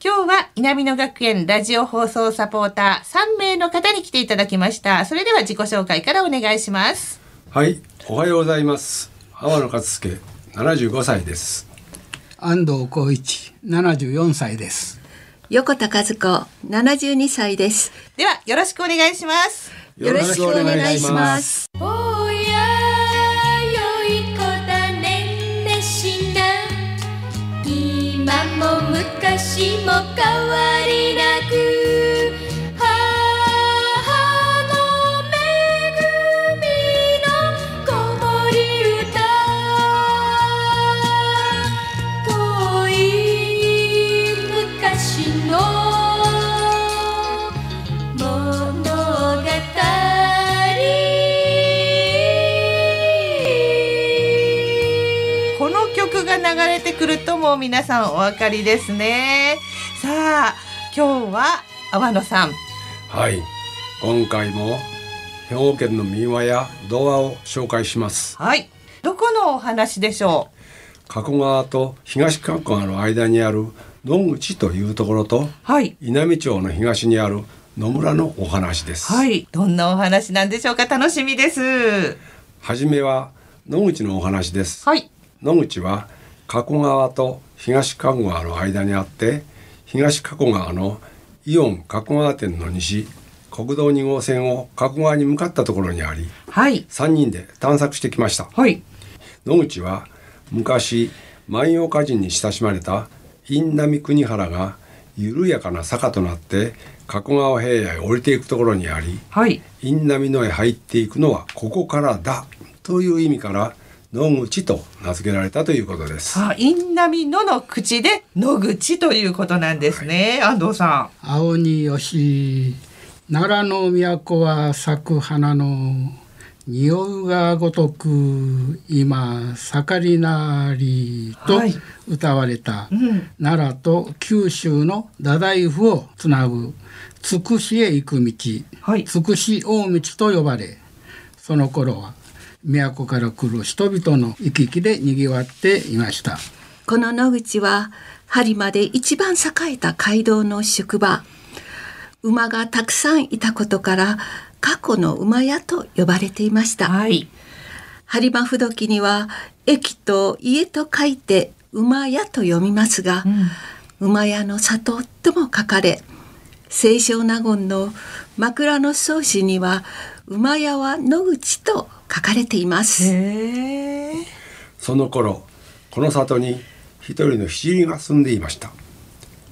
今日は南野学園ラジオ放送サポーター3名の方に来ていただきました。それでは自己紹介からお願いします。はい、おはようございます。天野勝介、75歳です。安藤光一、74歳です。横田和子、72歳です。ではよろしくお願いします。よろしくお願いします。私も変わりないもう皆さんお分かりですね。さあ今日は阿野さん。はい。今回も兵庫県の民話や童話を紹介します。はい。どこのお話でしょう？加古川と東加古川の間にある野口というところと、はい、稲美町の東にある野村のお話です。はい。どんなお話なんでしょうか？楽しみです。はじめは野口のお話です。はい。野口は加古川と東加古川の間にあって東加古川のイオン加古川店の西国道2号線を加古川に向かったところにあり、はい、3人で探索してきました、はい、野口は昔万葉歌人に親しまれた印南国原が緩やかな坂となって加古川平野へ降りていくところにあり、はい、印南野へ入っていくのはここからだという意味から野口と名付けられたということです。あ、インナミ野の口で野口ということなんですね。はい、安藤さん。青によし、奈良の都は咲く花の匂うがごとく今盛りなりと歌われた、はいうん、奈良と九州の太宰府をつなぐつくしへ行く道、はい、つくし大道と呼ばれその頃は都から来る人々の行き来で賑わっていました。この野口は播磨で一番栄えた街道の宿場。馬がたくさんいたことから過去の馬屋と呼ばれていました、はい、播磨不時には駅と家と書いて馬屋と読みますが、うん、馬屋の里とも書かれ清少納言の枕草子には馬屋は野口と書かれています。その頃この里に一人の七里が住んでいました。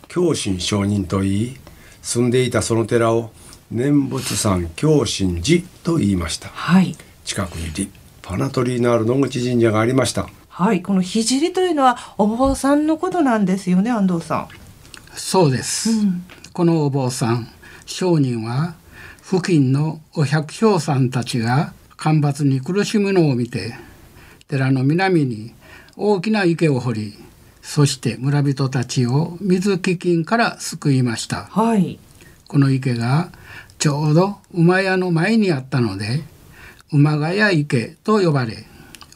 教心上人といい住んでいたその寺を念仏山教心寺と言いました、はい、近くに立派な鳥居のある野口神社がありました。はいこの聖というのはお坊さんのことなんですよね安藤さん。そうです、うん、このお坊さん商人は付近のお百姓さんたちが干ばつに苦しむのを見て寺の南に大きな池を掘りそして村人たちを水飢饉から救いました、はい、この池がちょうど馬屋の前にあったので馬ヶ谷池と呼ばれ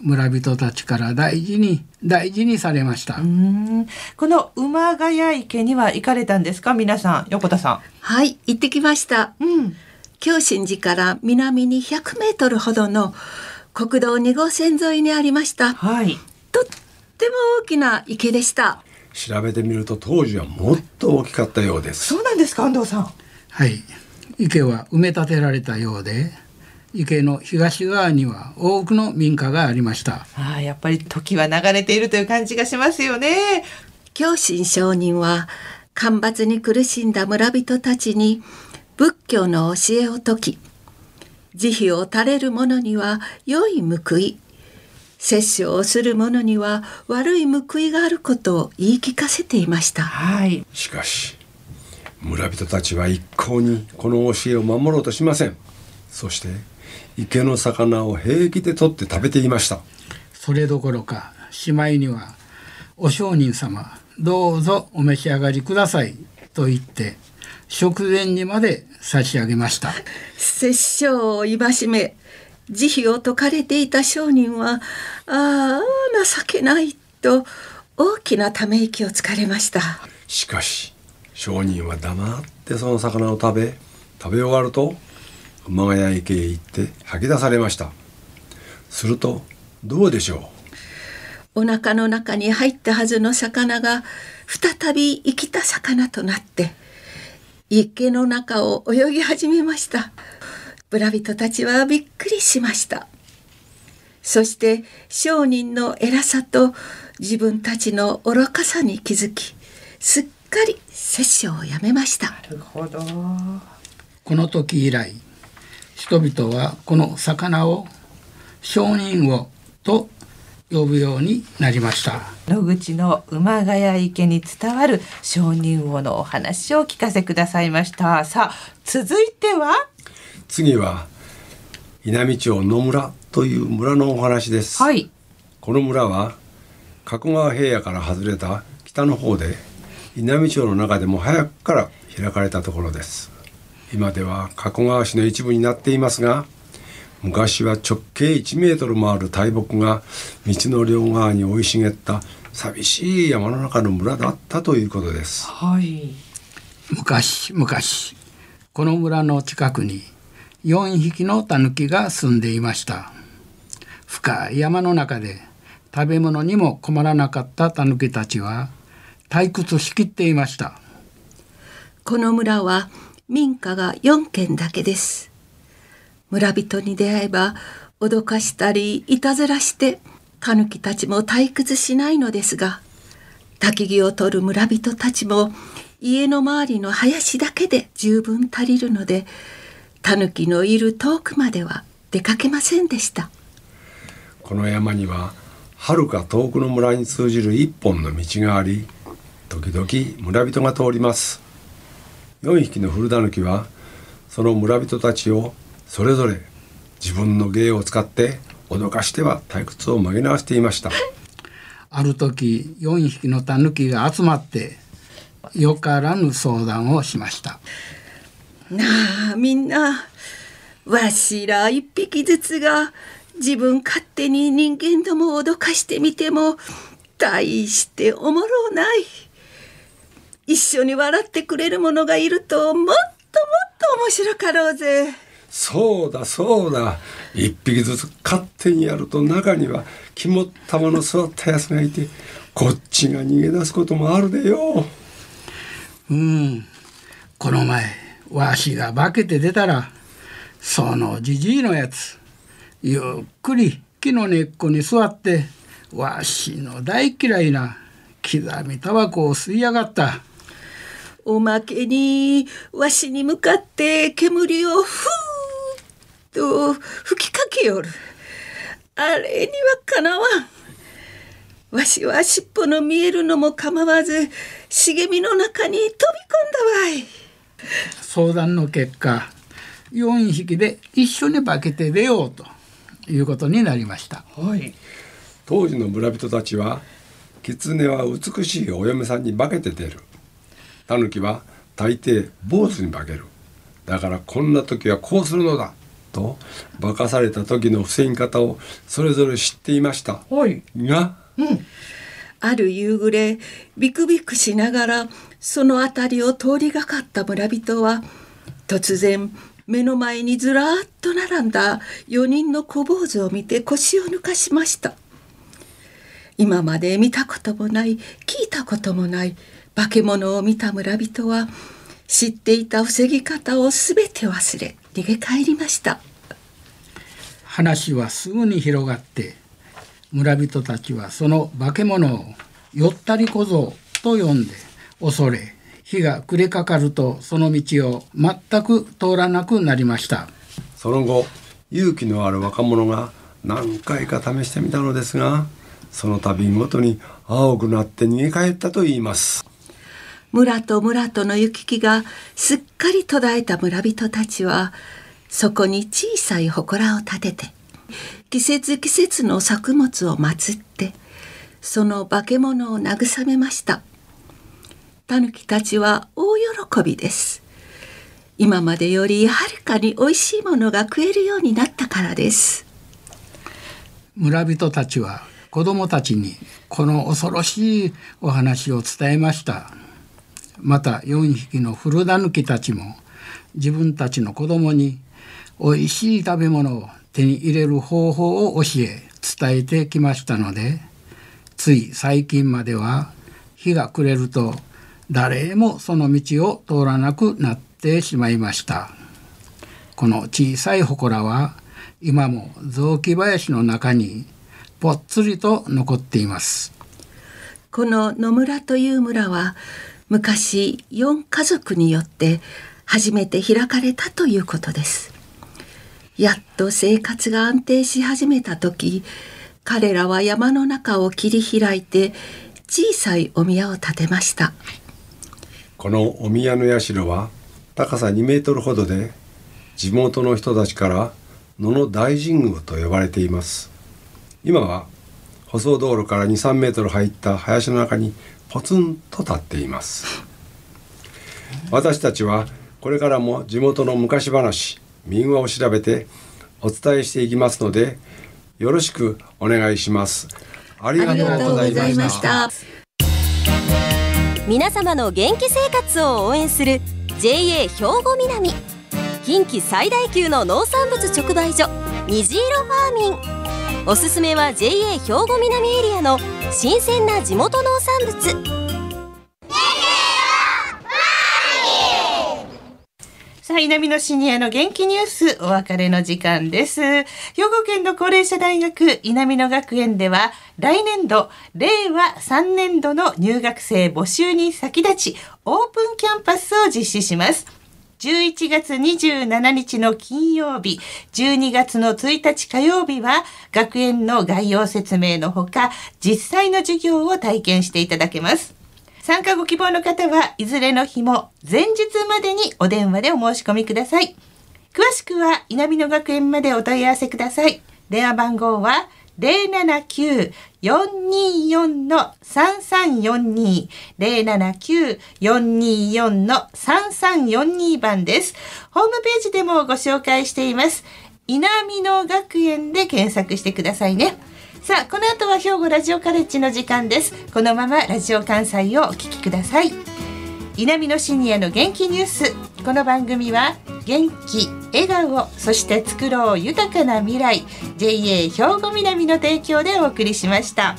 村人たちから大事に大事にされました。この馬ヶ谷池には行かれたんですか？皆さん横田さん。はい行ってきました、うん京心寺から南に100メートルほどの国道2号線沿いにありました。はい。とっても大きな池でした。調べてみると当時はもっと大きかったようですそうなんですか安藤さんはい池は埋め立てられたようで池の東側には多くの民家がありましたああやっぱり時は流れているという感じがしますよね教心上人は干ばつに苦しんだ村人たちに仏教の教えを説き慈悲を垂れる者には良い報い殺生をする者には悪い報いがあることを言い聞かせていました。はい。しかし村人たちは一向にこの教えを守ろうとしません。そして池の魚を平気で取って食べていました。それどころかしまいには「お上人様どうぞお召し上がりください」と言って食前にまで差し上げました。殺生を戒め慈悲を説かれていた商人はああ情けないと大きなため息をつかれました。しかし商人は黙ってその魚を食べ食べ終わると熊谷池へ行って吐き出されました。するとどうでしょお腹の中に入ったはずの魚が再び生きた魚となって池の中を泳ぎ始めました。村人たちはびっくりしました。そして商人の偉さと自分たちの愚かさに気づきすっかり殺生をやめました。なるほど。この時以来人々はこの魚を商人魚と呼ぶようになりました。野口の馬ヶ谷池に伝わる商人魚のお話を聞かせくださいました。さあ続いては？う次は稲美町野村という村のお話です、はい。この村は加古川平野から外れた北の方で稲美町の中でも早くから開かれたところです。今では加古川市の一部になっていますが昔は直径1メートルもある大木が道の両側に生い茂った寂しい山の中の村だったということです。はい。昔々この村の近くに4匹のタヌキが住んでいました。深い山の中で食べ物にも困らなかったタヌキたちは退屈しきっていました。この村は民家が4軒だけです村人に出会えば脅かしたりいたずらしてタヌキたちも退屈しないのですが焚き木を取る村人たちも家の周りの林だけで十分足りるのでタヌキのいる遠くまでは出かけませんでした。この山には遥か遠くの村に通じる一本の道があり時々村人が通ります。4匹の古狸はその村人たちをそれぞれ自分の芸を使って脅かしては退屈を紛らわしていました。ある時4匹のタヌキが集まってよからぬ相談をしました。なあみんなわしら一匹ずつが自分勝手に人間どもを脅かしてみても大しておもろない。一緒に笑ってくれる者がいるともっともっと面白かろうぜそうだそうだ。一匹ずつ勝手にやると中には肝っ玉の座ったやつがいてこっちが逃げ出すこともあるでよ。うんこの前わしが化けて出たらそのじじいのやつゆっくり木の根っこに座ってわしの大嫌いな刻みタバコを吸いやがった。おまけにわしに向かって煙をふーっと吹きかけよる。あれにはかなわん。わしは尻尾の見えるのも構わず茂みの中に飛び込んだわい。相談の結果4匹で一緒に化けて出ようということになりました。はい。当時の村人たちは狐は美しいお嫁さんに化けて出る。狸は大抵坊主に化ける。だからこんな時はこうするのだと化かされた時の防ぎ方をそれぞれ知っていました。はい。がある夕暮れビクビクしながらその辺りを通りがかった村人は突然目の前にずらーっと並んだ4人の小坊主を見て腰を抜かしました。今まで見たこともない聞いたこともない化け物を見た村人は知っていた防ぎ方を全て忘れ逃げ帰りました。話はすぐに広がって村人たちはその化け物をよったり小僧と呼んで恐れ日が暮れかかるとその道を全く通らなくなりました。その後勇気のある若者が何回か試してみたのですがその度ごとに青くなって逃げ帰ったと言います村と村との行き来がすっかり途絶えた村人たちはそこに小さい祠を建てて季節季節の作物を祀ってその化け物を慰めました。狸たちは大喜びです。今までよりはるかに美味しいものが食えるようになったからです。村人たちは子供たちにこの恐ろしいお話を伝えました。また4匹の古狸たちも自分たちの子供に美味しい食べ物を手に入れる方法を教え伝えてきましたのでつい最近までは日が暮れると誰もその道を通らなくなってしまいました。この小さい祠は今も雑木林の中にぽっつりと残っています。この野村という村は昔4家族によって初めて開かれたということです。やっと生活が安定し始めた時彼らは山の中を切り開いて小さいお宮を建てました。このお宮の社は高さ2メートルほどで地元の人たちから野の大神宮と呼ばれています。今は舗装道路から2、3メートル入った林の中にポツンと立っています。私たちはこれからも地元の昔話民話を調べてお伝えしていきますのでよろしくお願いします。ありがとうございました。皆様の元気生活を応援する JA 兵庫南近畿最大級の農産物直売所虹色ファーミン。おすすめは JA 兵庫南エリアの新鮮な地元農産物さあ、南のシニアの元気ニュース、お別れの時間です。兵庫県の高齢者大学南野学園では、来年度、令和3年度の入学生募集に先立ち、オープンキャンパスを実施します。11月27日の金曜日、12月の1日火曜日は、学園の概要説明のほか、実際の授業を体験していただけます。参加ご希望の方はいずれの日も前日までにお電話でお申し込みください。詳しくは稲美野学園までお問い合わせください。電話番号は079-424-3342 079-424-3342番です。ホームページでもご紹介しています。稲美野学園で検索してくださいね。さあ、この後は兵庫ラジオカレッジの時間です。このままラジオ関西をお聞きください。稲美野シニアの元気ニュース。この番組は元気、笑顔、そして作ろう豊かな未来。JA 兵庫南の提供でお送りしました。